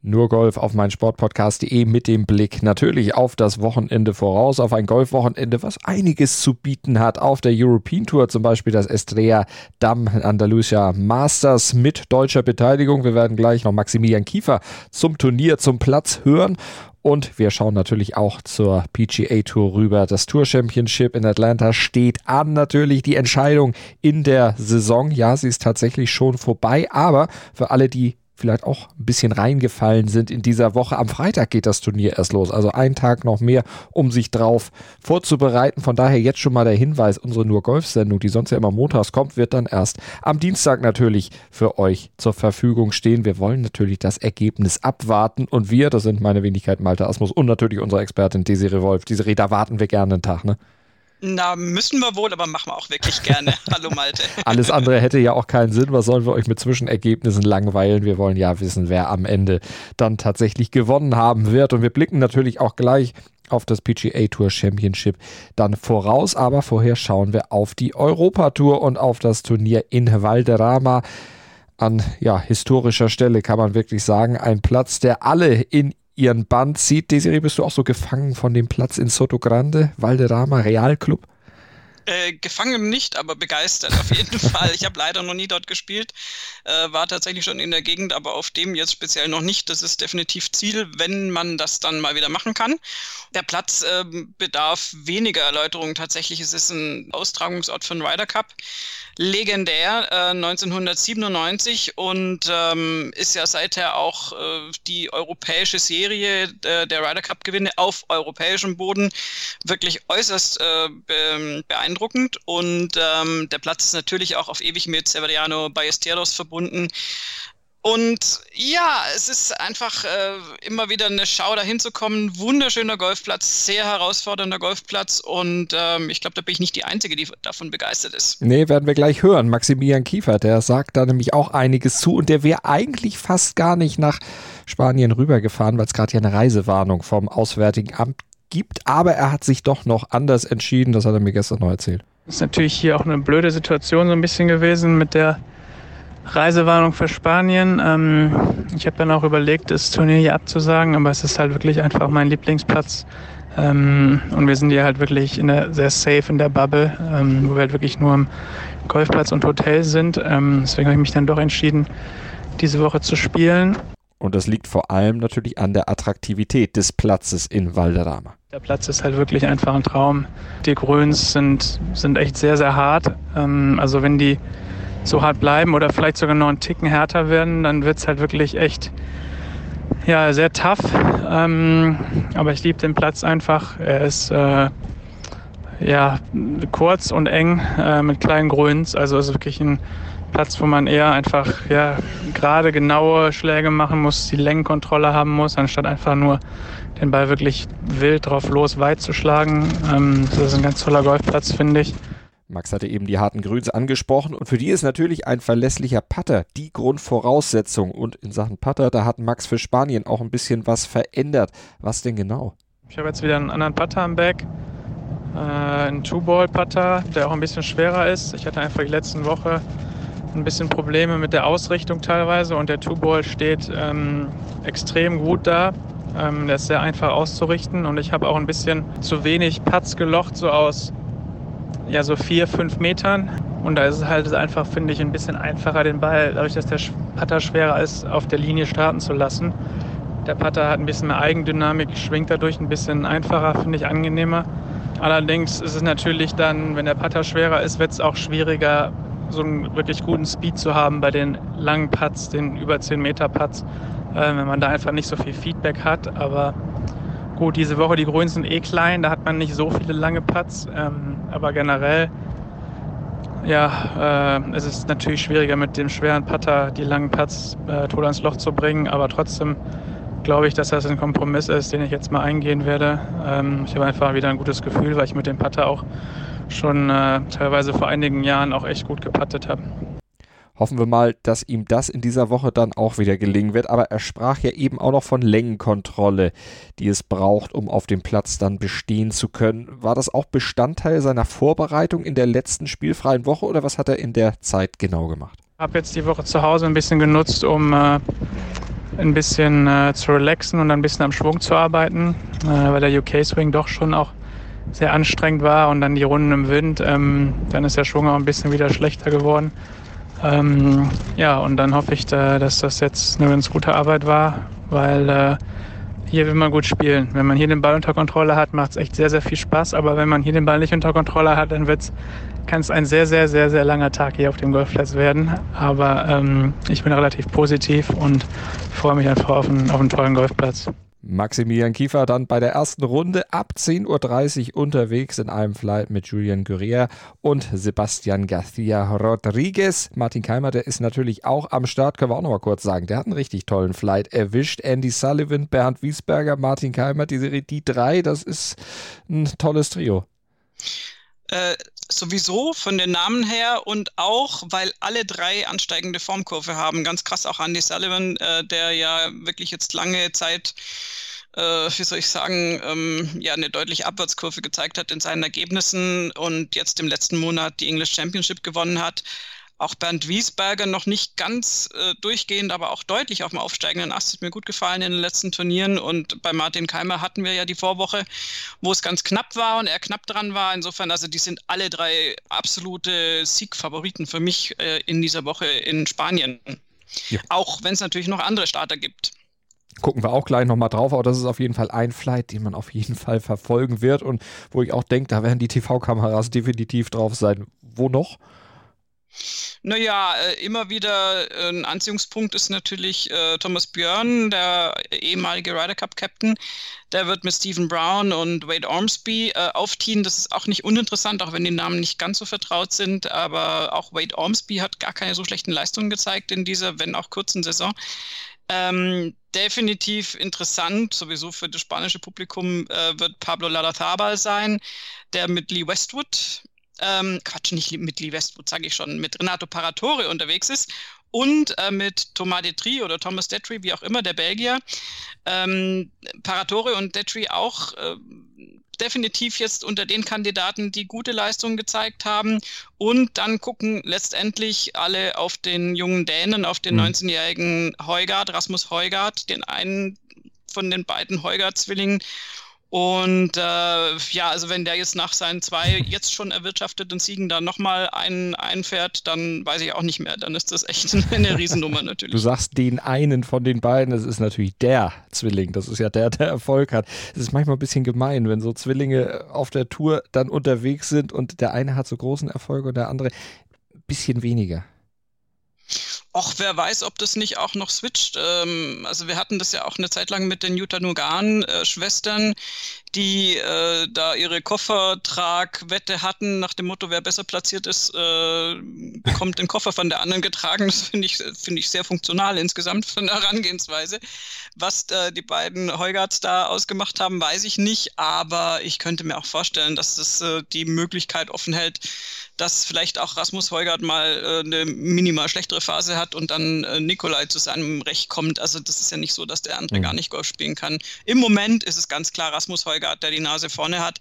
Nur Golf auf meinsportpodcast.de mit dem Blick natürlich auf das Wochenende voraus, auf ein Golfwochenende, was einiges zu bieten hat. Auf der European Tour zum Beispiel das Estrella Damm Andalusia Masters mit deutscher Beteiligung. Wir werden gleich noch Maximilian Kiefer zum Turnier, zum Platz hören. Und wir schauen natürlich auch zur PGA Tour rüber. Das Tour Championship in Atlanta steht an. Natürlich die Entscheidung in der Saison. Ja, sie ist tatsächlich schon vorbei. Aber für alle, die vielleicht auch ein bisschen reingefallen sind in dieser Woche. Am Freitag geht das Turnier erst los, also ein Tag noch mehr, um sich drauf vorzubereiten. Von daher jetzt schon mal der Hinweis, unsere nur Golf-Sendung, die sonst ja immer montags kommt, wird dann erst am Dienstag natürlich für euch zur Verfügung stehen. Wir wollen natürlich das Ergebnis abwarten und wir, das sind meine Wenigkeit Malte Asmus und natürlich unsere Expertin Desiree Wolf. Diese Rede warten wir gerne einen Tag, ne? Na, müssen wir wohl, aber machen wir auch wirklich gerne. Hallo Malte. Alles andere hätte ja auch keinen Sinn. Was sollen wir euch mit Zwischenergebnissen langweilen? Wir wollen ja wissen, wer am Ende dann tatsächlich gewonnen haben wird. Und wir blicken natürlich auch gleich auf das PGA Tour Championship dann voraus. Aber vorher schauen wir auf die Europa Tour und auf das Turnier in Valderrama an ja, historischer Stelle kann man wirklich sagen. Ein Platz, der alle in ihren Band zieht. Desiree, bist du auch so gefangen von dem Platz in Soto Grande, Valderrama Real Club? Äh, gefangen nicht, aber begeistert auf jeden Fall. Ich habe leider noch nie dort gespielt, äh, war tatsächlich schon in der Gegend, aber auf dem jetzt speziell noch nicht. Das ist definitiv Ziel, wenn man das dann mal wieder machen kann. Der Platz äh, bedarf weniger Erläuterung. Tatsächlich ist es ein Austragungsort für den Ryder Cup. Legendär, 1997 äh, und ähm, ist ja seither auch äh, die europäische Serie äh, der Ryder Cup Gewinne auf europäischem Boden wirklich äußerst beeindruckend beeindruckend und ähm, der Platz ist natürlich auch auf ewig mit Severiano Ballesteros verbunden. Und ja, es ist einfach äh, immer wieder eine Schau, da hinzukommen. Wunderschöner Golfplatz, sehr herausfordernder Golfplatz. Und ähm, ich glaube, da bin ich nicht die Einzige, die davon begeistert ist. Nee, werden wir gleich hören. Maximilian Kiefer, der sagt da nämlich auch einiges zu. Und der wäre eigentlich fast gar nicht nach Spanien rübergefahren, weil es gerade ja eine Reisewarnung vom Auswärtigen Amt gibt, aber er hat sich doch noch anders entschieden. Das hat er mir gestern noch erzählt. Das ist natürlich hier auch eine blöde Situation so ein bisschen gewesen mit der Reisewarnung für Spanien. Ähm, ich habe dann auch überlegt, das Turnier hier abzusagen, aber es ist halt wirklich einfach mein Lieblingsplatz. Ähm, und wir sind hier halt wirklich in der, sehr safe in der Bubble, ähm, wo wir halt wirklich nur im Golfplatz und Hotel sind. Ähm, deswegen habe ich mich dann doch entschieden, diese Woche zu spielen. Und das liegt vor allem natürlich an der Attraktivität des Platzes in Valderrama. Der Platz ist halt wirklich einfach ein Traum. Die Grüns sind, sind echt sehr, sehr hart. Ähm, also wenn die so hart bleiben oder vielleicht sogar noch einen Ticken härter werden, dann wird es halt wirklich echt ja, sehr tough. Ähm, aber ich liebe den Platz einfach. Er ist äh, ja, kurz und eng äh, mit kleinen Grüns. Also es ist wirklich ein Platz, wo man eher einfach ja, gerade genaue Schläge machen muss, die Längenkontrolle haben muss, anstatt einfach nur den Ball wirklich wild drauf los weit zu schlagen. Ähm, das ist ein ganz toller Golfplatz, finde ich. Max hatte eben die harten Grüns angesprochen und für die ist natürlich ein verlässlicher Putter die Grundvoraussetzung. Und in Sachen Putter, da hat Max für Spanien auch ein bisschen was verändert. Was denn genau? Ich habe jetzt wieder einen anderen Putter am Back. Äh, einen Two-Ball-Putter, der auch ein bisschen schwerer ist. Ich hatte einfach die letzten Woche ein bisschen Probleme mit der Ausrichtung teilweise und der Two-Ball steht ähm, extrem gut da. Ähm, der ist sehr einfach auszurichten und ich habe auch ein bisschen zu wenig Putts gelocht, so aus ja, so vier, fünf Metern. Und da ist es halt einfach, finde ich, ein bisschen einfacher, den Ball, dadurch, dass der Putter schwerer ist, auf der Linie starten zu lassen. Der Putter hat ein bisschen mehr Eigendynamik, schwingt dadurch ein bisschen einfacher, finde ich angenehmer. Allerdings ist es natürlich dann, wenn der Putter schwerer ist, wird es auch schwieriger, so einen wirklich guten Speed zu haben bei den langen Putts, den über 10 Meter Putts, äh, wenn man da einfach nicht so viel Feedback hat. Aber gut, diese Woche die Grünen sind eh klein, da hat man nicht so viele lange Putts, ähm, aber generell ja, äh, es ist natürlich schwieriger mit dem schweren Putter die langen Putts äh, tot ans Loch zu bringen, aber trotzdem glaube ich, dass das ein Kompromiss ist, den ich jetzt mal eingehen werde. Ähm, ich habe einfach wieder ein gutes Gefühl, weil ich mit dem Putter auch schon äh, teilweise vor einigen Jahren auch echt gut gepattet habe. Hoffen wir mal, dass ihm das in dieser Woche dann auch wieder gelingen wird. Aber er sprach ja eben auch noch von Längenkontrolle, die es braucht, um auf dem Platz dann bestehen zu können. War das auch Bestandteil seiner Vorbereitung in der letzten spielfreien Woche oder was hat er in der Zeit genau gemacht? Ich habe jetzt die Woche zu Hause ein bisschen genutzt, um äh, ein bisschen äh, zu relaxen und ein bisschen am Schwung zu arbeiten, äh, weil der UK-Swing doch schon auch sehr anstrengend war und dann die Runden im Wind. Ähm, dann ist der Schwung auch ein bisschen wieder schlechter geworden. Ähm, ja, und dann hoffe ich, da, dass das jetzt eine ganz gute Arbeit war, weil äh, hier will man gut spielen. Wenn man hier den Ball unter Kontrolle hat, macht es echt sehr, sehr viel Spaß. Aber wenn man hier den Ball nicht unter Kontrolle hat, dann kann es ein sehr, sehr, sehr, sehr langer Tag hier auf dem Golfplatz werden. Aber ähm, ich bin relativ positiv und freue mich einfach auf einen, auf einen tollen Golfplatz. Maximilian Kiefer dann bei der ersten Runde ab 10.30 Uhr unterwegs in einem Flight mit Julian Guerrier und Sebastian García Rodriguez. Martin Keimer, der ist natürlich auch am Start, können wir auch noch mal kurz sagen. Der hat einen richtig tollen Flight erwischt. Andy Sullivan, Bernd Wiesberger, Martin Keimer, die Serie, die drei, das ist ein tolles Trio. Äh, sowieso von den Namen her und auch, weil alle drei ansteigende Formkurve haben. Ganz krass auch Andy Sullivan, äh, der ja wirklich jetzt lange Zeit äh, wie soll ich sagen, ähm, ja, eine deutliche Abwärtskurve gezeigt hat in seinen Ergebnissen und jetzt im letzten Monat die English Championship gewonnen hat auch Bernd Wiesberger noch nicht ganz äh, durchgehend, aber auch deutlich auf dem aufsteigenden Ast. Ist mir gut gefallen in den letzten Turnieren. Und bei Martin Keimer hatten wir ja die Vorwoche, wo es ganz knapp war und er knapp dran war. Insofern, also die sind alle drei absolute Siegfavoriten für mich äh, in dieser Woche in Spanien. Ja. Auch wenn es natürlich noch andere Starter gibt. Gucken wir auch gleich nochmal drauf, aber das ist auf jeden Fall ein Flight, den man auf jeden Fall verfolgen wird und wo ich auch denke, da werden die TV-Kameras definitiv drauf sein. Wo noch? Naja, äh, immer wieder äh, ein Anziehungspunkt ist natürlich äh, Thomas Björn, der ehemalige Ryder Cup Captain. Der wird mit Stephen Brown und Wade Ormsby äh, aufziehen. Das ist auch nicht uninteressant, auch wenn die Namen nicht ganz so vertraut sind. Aber auch Wade Ormsby hat gar keine so schlechten Leistungen gezeigt in dieser, wenn auch kurzen Saison. Ähm, definitiv interessant, sowieso für das spanische Publikum, äh, wird Pablo Larrazabal sein, der mit Lee Westwood ähm, Quatsch, nicht mit Lee Westwood, sage ich schon, mit Renato Paratore unterwegs ist und äh, mit Thomas Detry oder Thomas Detry, wie auch immer, der Belgier. Ähm, Paratore und Detry auch äh, definitiv jetzt unter den Kandidaten, die gute Leistungen gezeigt haben. Und dann gucken letztendlich alle auf den jungen Dänen, auf den mhm. 19-jährigen Heugard, Rasmus Heugard, den einen von den beiden Heugard-Zwillingen. Und äh, ja, also wenn der jetzt nach seinen zwei jetzt schon erwirtschafteten Siegen dann nochmal einen einfährt, dann weiß ich auch nicht mehr. Dann ist das echt eine Riesennummer natürlich. Du sagst den einen von den beiden, das ist natürlich der Zwilling. Das ist ja der, der Erfolg hat. Es ist manchmal ein bisschen gemein, wenn so Zwillinge auf der Tour dann unterwegs sind und der eine hat so großen Erfolg und der andere ein bisschen weniger. Och, wer weiß, ob das nicht auch noch switcht. Ähm, also wir hatten das ja auch eine Zeit lang mit den Jutanugan-Schwestern, die äh, da ihre Koffertragwette hatten, nach dem Motto, wer besser platziert ist, äh, bekommt den Koffer von der anderen getragen. Das finde ich, finde ich sehr funktional insgesamt von der Herangehensweise. Was äh, die beiden Heugards da ausgemacht haben, weiß ich nicht, aber ich könnte mir auch vorstellen, dass das äh, die Möglichkeit offen hält, dass vielleicht auch Rasmus Heugart mal äh, eine minimal schlechtere Phase hat und dann äh, Nikolai zu seinem Recht kommt. Also das ist ja nicht so, dass der andere mhm. gar nicht Golf spielen kann. Im Moment ist es ganz klar Rasmus Heugart, der die Nase vorne hat.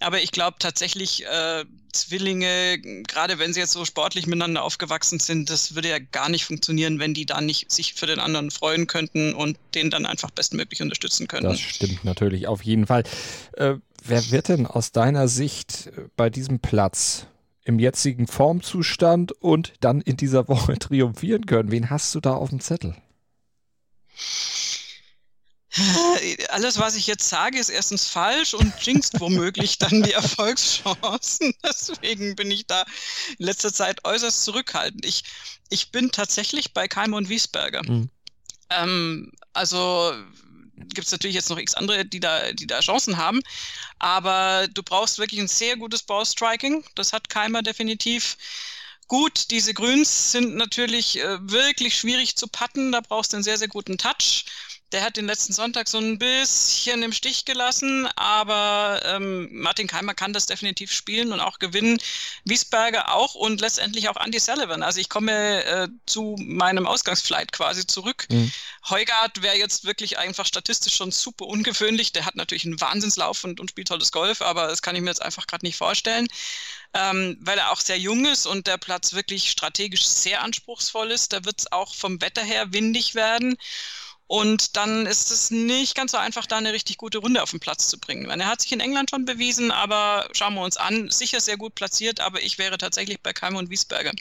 Aber ich glaube tatsächlich, äh, Zwillinge, gerade wenn sie jetzt so sportlich miteinander aufgewachsen sind, das würde ja gar nicht funktionieren, wenn die da nicht sich für den anderen freuen könnten und den dann einfach bestmöglich unterstützen können. Das stimmt natürlich auf jeden Fall. Äh, wer wird denn aus deiner Sicht äh, bei diesem Platz im jetzigen Formzustand und dann in dieser Woche triumphieren können. Wen hast du da auf dem Zettel? Alles, was ich jetzt sage, ist erstens falsch und jinxt womöglich dann die Erfolgschancen. Deswegen bin ich da in letzter Zeit äußerst zurückhaltend. Ich, ich bin tatsächlich bei Keim und Wiesberger. Mhm. Ähm, also gibt es natürlich jetzt noch x andere, die da, die da Chancen haben. Aber du brauchst wirklich ein sehr gutes Ballstriking. Das hat Keimer definitiv. Gut, diese Grüns sind natürlich äh, wirklich schwierig zu patten. Da brauchst du einen sehr, sehr guten Touch. Der hat den letzten Sonntag so ein bisschen im Stich gelassen, aber ähm, Martin Keimer kann das definitiv spielen und auch gewinnen. Wiesberger auch und letztendlich auch Andy Sullivan. Also ich komme äh, zu meinem Ausgangsflight quasi zurück. Mhm. Heugard wäre jetzt wirklich einfach statistisch schon super ungewöhnlich. Der hat natürlich einen Wahnsinnslauf und, und spielt tolles Golf, aber das kann ich mir jetzt einfach gerade nicht vorstellen ähm, weil er auch sehr jung ist und der Platz wirklich strategisch sehr anspruchsvoll ist. Da wird es auch vom Wetter her windig werden. Und dann ist es nicht ganz so einfach, da eine richtig gute Runde auf den Platz zu bringen. Er hat sich in England schon bewiesen, aber schauen wir uns an. Sicher sehr gut platziert, aber ich wäre tatsächlich bei Keim und Wiesberger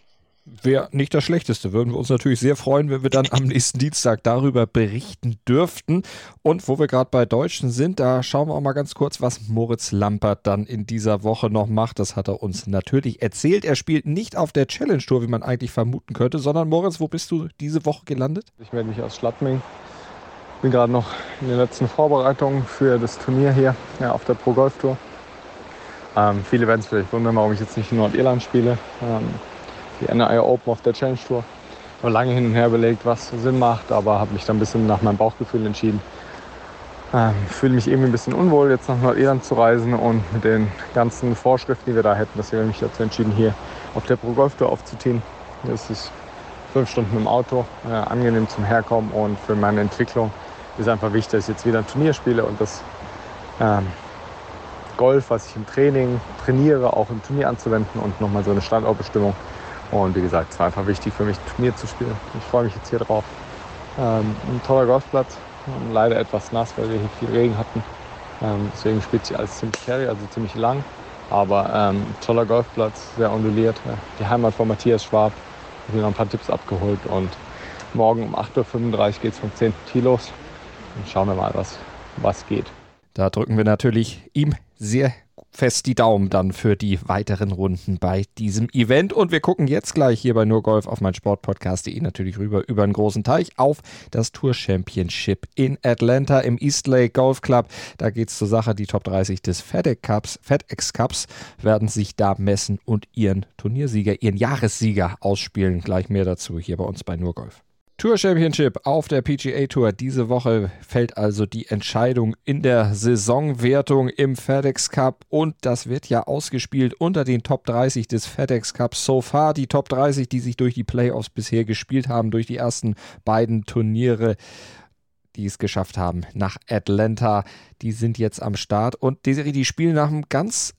wäre nicht das Schlechteste. Würden wir uns natürlich sehr freuen, wenn wir dann am nächsten Dienstag darüber berichten dürften. Und wo wir gerade bei Deutschen sind, da schauen wir auch mal ganz kurz, was Moritz Lampert dann in dieser Woche noch macht. Das hat er uns natürlich erzählt. Er spielt nicht auf der Challenge Tour, wie man eigentlich vermuten könnte, sondern Moritz, wo bist du diese Woche gelandet? Ich melde mich aus Schladming. Bin gerade noch in den letzten Vorbereitungen für das Turnier hier ja, auf der Pro Golf Tour. Ähm, viele werden es vielleicht wundern, warum ich jetzt nicht in Nordirland spiele. Ähm, die NRI Open auf der Challenge Tour. Habe lange hin und her überlegt, was Sinn macht, aber habe mich dann ein bisschen nach meinem Bauchgefühl entschieden. Ähm, fühle mich irgendwie ein bisschen unwohl, jetzt nach Nordirland zu reisen und mit den ganzen Vorschriften, die wir da hätten, deswegen habe ich mich dazu entschieden, hier auf der Pro Golf Tour aufzuziehen. Das ist fünf Stunden im Auto, äh, angenehm zum Herkommen und für meine Entwicklung ist einfach wichtig, dass ich jetzt wieder ein Turnier spiele und das ähm, Golf, was ich im Training trainiere, auch im Turnier anzuwenden und nochmal so eine Standortbestimmung und wie gesagt, es war einfach wichtig für mich, Turnier zu spielen. Ich freue mich jetzt hier drauf. Ähm, ein toller Golfplatz, ähm, leider etwas nass, weil wir hier viel Regen hatten. Ähm, deswegen spielt sich alles ziemlich carry, also ziemlich lang. Aber ähm, toller Golfplatz, sehr onduliert. Ja. Die Heimat von Matthias Schwab. Ich habe noch ein paar Tipps abgeholt und morgen um 8.35 Uhr geht es vom 10. Tee los. Und schauen wir mal, was, was geht. Da drücken wir natürlich ihm sehr fest die Daumen dann für die weiteren Runden bei diesem Event. Und wir gucken jetzt gleich hier bei Nurgolf auf mein Sportpodcast.de natürlich rüber über einen großen Teich auf das Tour Championship in Atlanta im East Lake Golf Club. Da geht es zur Sache. Die Top 30 des FedEx Cups, FedEx Cups werden sich da messen und ihren Turniersieger, ihren Jahressieger ausspielen. Gleich mehr dazu hier bei uns bei Nurgolf. Tour Championship auf der PGA Tour. Diese Woche fällt also die Entscheidung in der Saisonwertung im FedEx Cup und das wird ja ausgespielt unter den Top 30 des FedEx Cups. So far die Top 30, die sich durch die Playoffs bisher gespielt haben, durch die ersten beiden Turniere die es geschafft haben nach Atlanta. Die sind jetzt am Start und die, die spielen nach einem ganz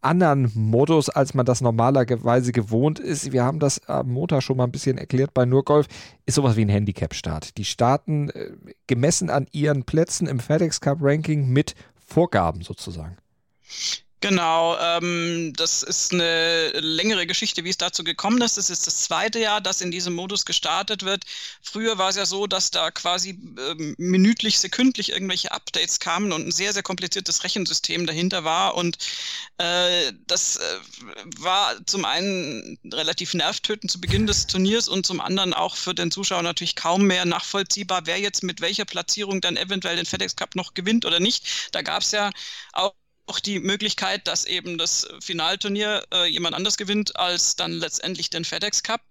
anderen Modus, als man das normalerweise gewohnt ist. Wir haben das am Montag schon mal ein bisschen erklärt bei Nurgolf. Ist sowas wie ein Handicap-Start. Die starten äh, gemessen an ihren Plätzen im FedEx Cup Ranking mit Vorgaben sozusagen. Genau, ähm, das ist eine längere Geschichte, wie es dazu gekommen ist. Es ist das zweite Jahr, dass in diesem Modus gestartet wird. Früher war es ja so, dass da quasi ähm, minütlich, sekündlich irgendwelche Updates kamen und ein sehr, sehr kompliziertes Rechensystem dahinter war. Und äh, das äh, war zum einen relativ nervtötend zu Beginn des Turniers und zum anderen auch für den Zuschauer natürlich kaum mehr nachvollziehbar, wer jetzt mit welcher Platzierung dann eventuell den FedEx Cup noch gewinnt oder nicht. Da gab es ja auch auch die Möglichkeit, dass eben das Finalturnier äh, jemand anders gewinnt als dann letztendlich den FedEx Cup.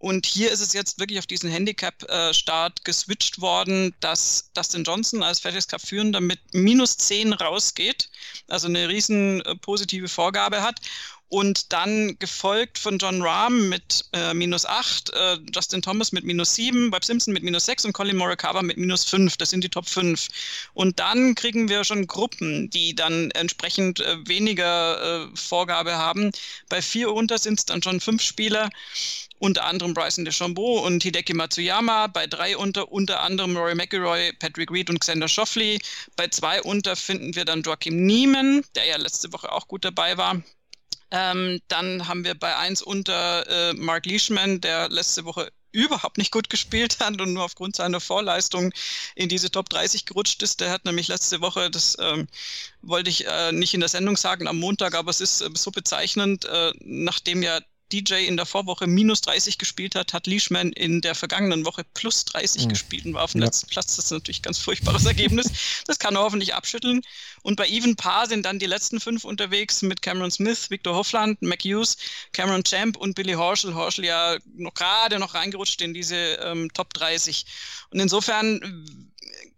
Und hier ist es jetzt wirklich auf diesen Handicap-Start geswitcht worden, dass Dustin Johnson als FedEx Cup-Führender mit minus 10 rausgeht, also eine riesen äh, positive Vorgabe hat und dann gefolgt von John Rahm mit äh, minus 8, äh, Justin Thomas mit minus 7, Bob Simpson mit minus 6 und Colin Morikawa mit minus 5. Das sind die Top 5. Und dann kriegen wir schon Gruppen, die dann entsprechend äh, weniger äh, Vorgabe haben. Bei 4 unter sind es dann schon 5 Spieler unter anderem Bryson DeChambeau und Hideki Matsuyama, bei drei unter unter anderem Rory McIlroy, Patrick Reed und Xander Schauffele. Bei zwei unter finden wir dann Joachim Niemann, der ja letzte Woche auch gut dabei war. Ähm, dann haben wir bei 1 unter äh, Mark Leishman, der letzte Woche überhaupt nicht gut gespielt hat und nur aufgrund seiner Vorleistung in diese Top 30 gerutscht ist. Der hat nämlich letzte Woche, das ähm, wollte ich äh, nicht in der Sendung sagen am Montag, aber es ist äh, so bezeichnend, äh, nachdem ja DJ in der Vorwoche minus 30 gespielt hat, hat Leishman in der vergangenen Woche plus 30 mhm. gespielt und war auf dem ja. letzten Platz. Das ist natürlich ein ganz furchtbares Ergebnis. Das kann er hoffentlich abschütteln. Und bei Even Paar sind dann die letzten fünf unterwegs mit Cameron Smith, Victor Hoffland, Mac Hughes, Cameron Champ und Billy Horschel. Horschel ja noch gerade noch reingerutscht in diese ähm, Top 30. Und insofern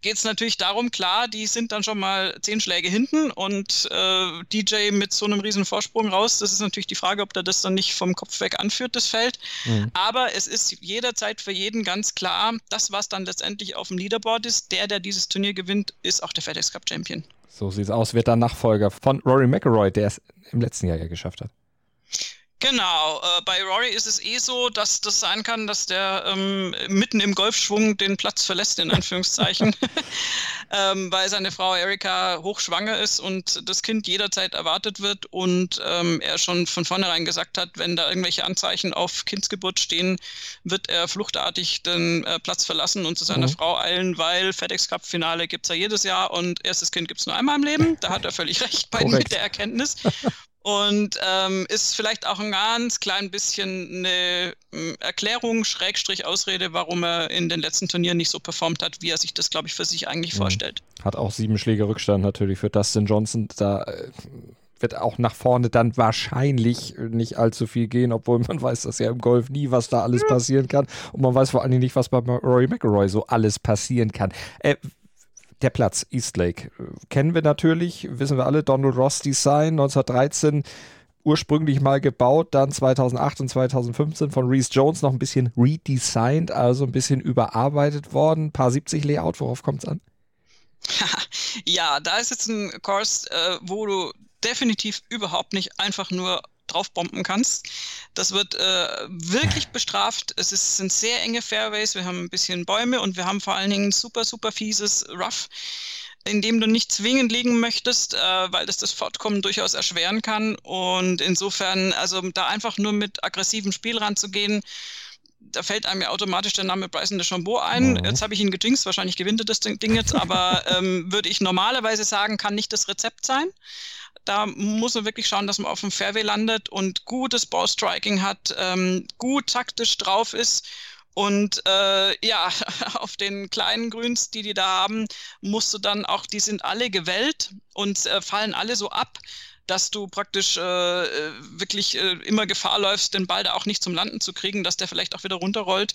geht es natürlich darum, klar, die sind dann schon mal zehn Schläge hinten und äh, DJ mit so einem riesen Vorsprung raus. Das ist natürlich die Frage, ob der das dann nicht vom Kopf weg anführt, das Feld. Mhm. Aber es ist jederzeit für jeden ganz klar, das, was dann letztendlich auf dem Leaderboard ist, der, der dieses Turnier gewinnt, ist auch der FedEx Cup Champion. So sieht es aus, wird dann Nachfolger von Rory McIlroy, der es im letzten Jahr ja geschafft hat. Genau, äh, bei Rory ist es eh so, dass das sein kann, dass der ähm, mitten im Golfschwung den Platz verlässt, in Anführungszeichen, ähm, weil seine Frau Erika hochschwanger ist und das Kind jederzeit erwartet wird und ähm, er schon von vornherein gesagt hat, wenn da irgendwelche Anzeichen auf Kindsgeburt stehen, wird er fluchtartig den äh, Platz verlassen und zu seiner mhm. Frau eilen, weil FedEx Cup Finale gibt's ja jedes Jahr und erstes Kind gibt's nur einmal im Leben. Da hat er völlig recht bei, mit der Erkenntnis und ähm, ist vielleicht auch ein ganz klein bisschen eine hm, Erklärung, Schrägstrich Ausrede, warum er in den letzten Turnieren nicht so performt hat, wie er sich das, glaube ich, für sich eigentlich mhm. vorstellt. Hat auch sieben Schläge Rückstand natürlich für Dustin Johnson. Da äh, wird auch nach vorne dann wahrscheinlich nicht allzu viel gehen, obwohl man weiß, dass ja im Golf nie, was da alles passieren kann. Und man weiß vor allen Dingen nicht, was bei Rory McIlroy so alles passieren kann. Äh, der Platz, Eastlake, kennen wir natürlich, wissen wir alle, Donald Ross Design 1913 ursprünglich mal gebaut, dann 2008 und 2015 von Reese Jones noch ein bisschen redesigned, also ein bisschen überarbeitet worden. Paar 70 Layout, worauf kommt es an? ja, da ist jetzt ein Kurs, äh, wo du definitiv überhaupt nicht einfach nur draufbomben kannst. Das wird äh, wirklich bestraft. Es ist, sind sehr enge Fairways, wir haben ein bisschen Bäume und wir haben vor allen Dingen super, super fieses Rough in dem du nicht zwingend liegen möchtest, äh, weil das das Fortkommen durchaus erschweren kann. Und insofern, also da einfach nur mit aggressivem Spiel ranzugehen, da fällt einem ja automatisch der Name Bryson DeChambeau ein. Mhm. Jetzt habe ich ihn gejinxt, wahrscheinlich gewinnt er das Ding jetzt, aber ähm, würde ich normalerweise sagen, kann nicht das Rezept sein. Da muss man wirklich schauen, dass man auf dem Fairway landet und gutes Ballstriking hat, ähm, gut taktisch drauf ist. Und äh, ja, auf den kleinen Grüns, die die da haben, musst du dann auch, die sind alle gewellt und äh, fallen alle so ab, dass du praktisch äh, wirklich äh, immer Gefahr läufst, den Ball da auch nicht zum Landen zu kriegen, dass der vielleicht auch wieder runterrollt.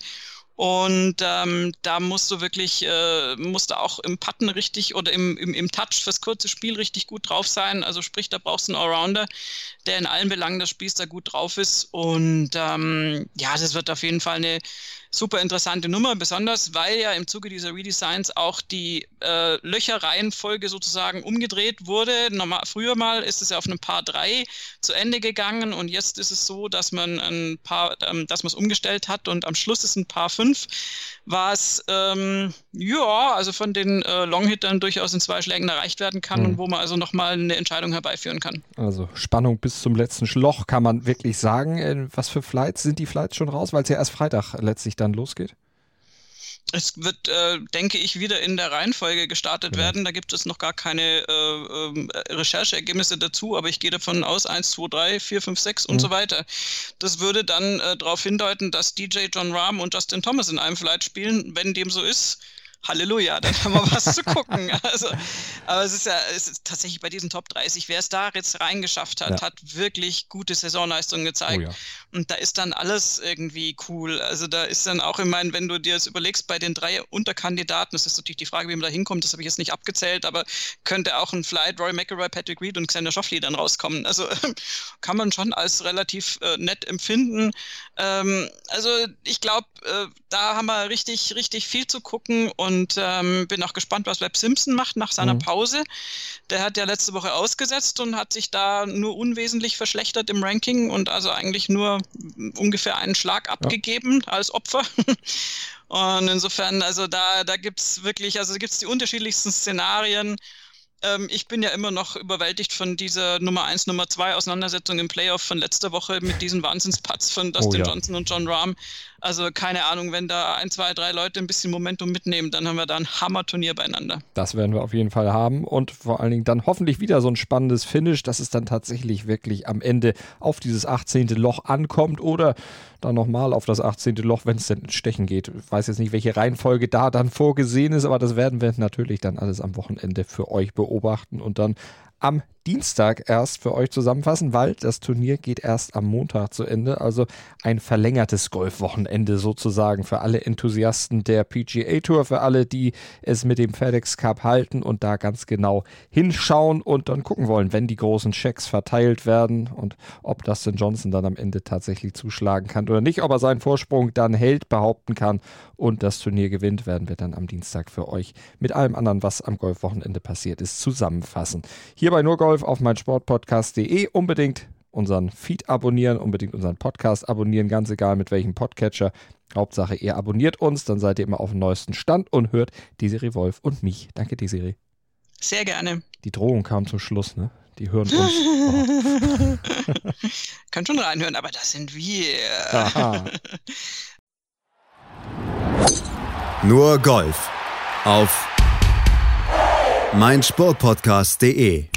Und ähm, da musst du wirklich, äh, musst du auch im Putten richtig oder im, im, im Touch fürs kurze Spiel richtig gut drauf sein. Also sprich, da brauchst du einen Allrounder, der in allen Belangen des Spiels da gut drauf ist. Und ähm, ja, das wird auf jeden Fall eine super interessante Nummer, besonders weil ja im Zuge dieser Redesigns auch die äh, Löcherreihenfolge sozusagen umgedreht wurde. Normal, früher mal ist es ja auf einem Paar 3 zu Ende gegangen und jetzt ist es so, dass man ein Paar, ähm, dass man es umgestellt hat und am Schluss ist ein Paar 5, war es ähm, ja, also von den äh, Longhittern durchaus in zwei Schlägen erreicht werden kann mhm. und wo man also nochmal eine Entscheidung herbeiführen kann. Also Spannung bis zum letzten Loch kann man wirklich sagen. Was für Flights sind die Flights schon raus, weil es ja erst Freitag letztlich dann losgeht? Es wird, äh, denke ich, wieder in der Reihenfolge gestartet ja. werden. Da gibt es noch gar keine äh, äh, Rechercheergebnisse dazu, aber ich gehe davon aus, 1, 2, 3, 4, 5, 6 mhm. und so weiter. Das würde dann äh, darauf hindeuten, dass DJ John Rahm und Justin Thomas in einem Flight spielen. Wenn dem so ist, Halleluja, dann haben wir was zu gucken. Also, aber es ist ja es ist tatsächlich bei diesen Top 30, wer es da jetzt reingeschafft hat, ja. hat wirklich gute Saisonleistungen gezeigt. Oh ja. Und da ist dann alles irgendwie cool. Also da ist dann auch, ich meine, wenn du dir das überlegst, bei den drei Unterkandidaten, das ist natürlich die Frage, wie man da hinkommt, das habe ich jetzt nicht abgezählt, aber könnte auch ein Flight, Roy McElroy, Patrick Reed und Xander Schauffele dann rauskommen. Also kann man schon als relativ äh, nett empfinden. Ähm, also ich glaube, äh, da haben wir richtig, richtig viel zu gucken und und ähm, bin auch gespannt, was Webb Simpson macht nach seiner mhm. Pause. Der hat ja letzte Woche ausgesetzt und hat sich da nur unwesentlich verschlechtert im Ranking und also eigentlich nur ungefähr einen Schlag abgegeben ja. als Opfer. und insofern, also da, da gibt es wirklich, also gibt es die unterschiedlichsten Szenarien ähm, ich bin ja immer noch überwältigt von dieser Nummer 1, Nummer 2 Auseinandersetzung im Playoff von letzter Woche mit diesen Wahnsinnsputts von Dustin oh, ja. Johnson und John Rahm. Also keine Ahnung, wenn da ein, zwei, drei Leute ein bisschen Momentum mitnehmen, dann haben wir da ein Hammer-Turnier beieinander. Das werden wir auf jeden Fall haben und vor allen Dingen dann hoffentlich wieder so ein spannendes Finish, dass es dann tatsächlich wirklich am Ende auf dieses 18. Loch ankommt oder dann nochmal auf das 18. Loch, wenn es denn ins Stechen geht. Ich weiß jetzt nicht, welche Reihenfolge da dann vorgesehen ist, aber das werden wir natürlich dann alles am Wochenende für euch beobachten und dann am Dienstag erst für euch zusammenfassen, weil das Turnier geht erst am Montag zu Ende. Also ein verlängertes Golfwochenende sozusagen für alle Enthusiasten der PGA Tour, für alle, die es mit dem FedEx Cup halten und da ganz genau hinschauen und dann gucken wollen, wenn die großen Checks verteilt werden und ob Dustin Johnson dann am Ende tatsächlich zuschlagen kann oder nicht, ob er seinen Vorsprung dann hält, behaupten kann und das Turnier gewinnt, werden wir dann am Dienstag für euch mit allem anderen, was am Golfwochenende passiert ist, zusammenfassen. Hier bei Nur Golf Golf auf meinsportpodcast.de. Unbedingt unseren Feed abonnieren, unbedingt unseren Podcast abonnieren, ganz egal mit welchem Podcatcher. Hauptsache, ihr abonniert uns, dann seid ihr immer auf dem neuesten Stand und hört Desiree Wolf und mich. Danke, Desiree. Sehr gerne. Die Drohung kam zum Schluss, ne? Die hören uns. Oh. Könnt schon reinhören, aber das sind wir. Aha. Nur Golf auf meinsportpodcast.de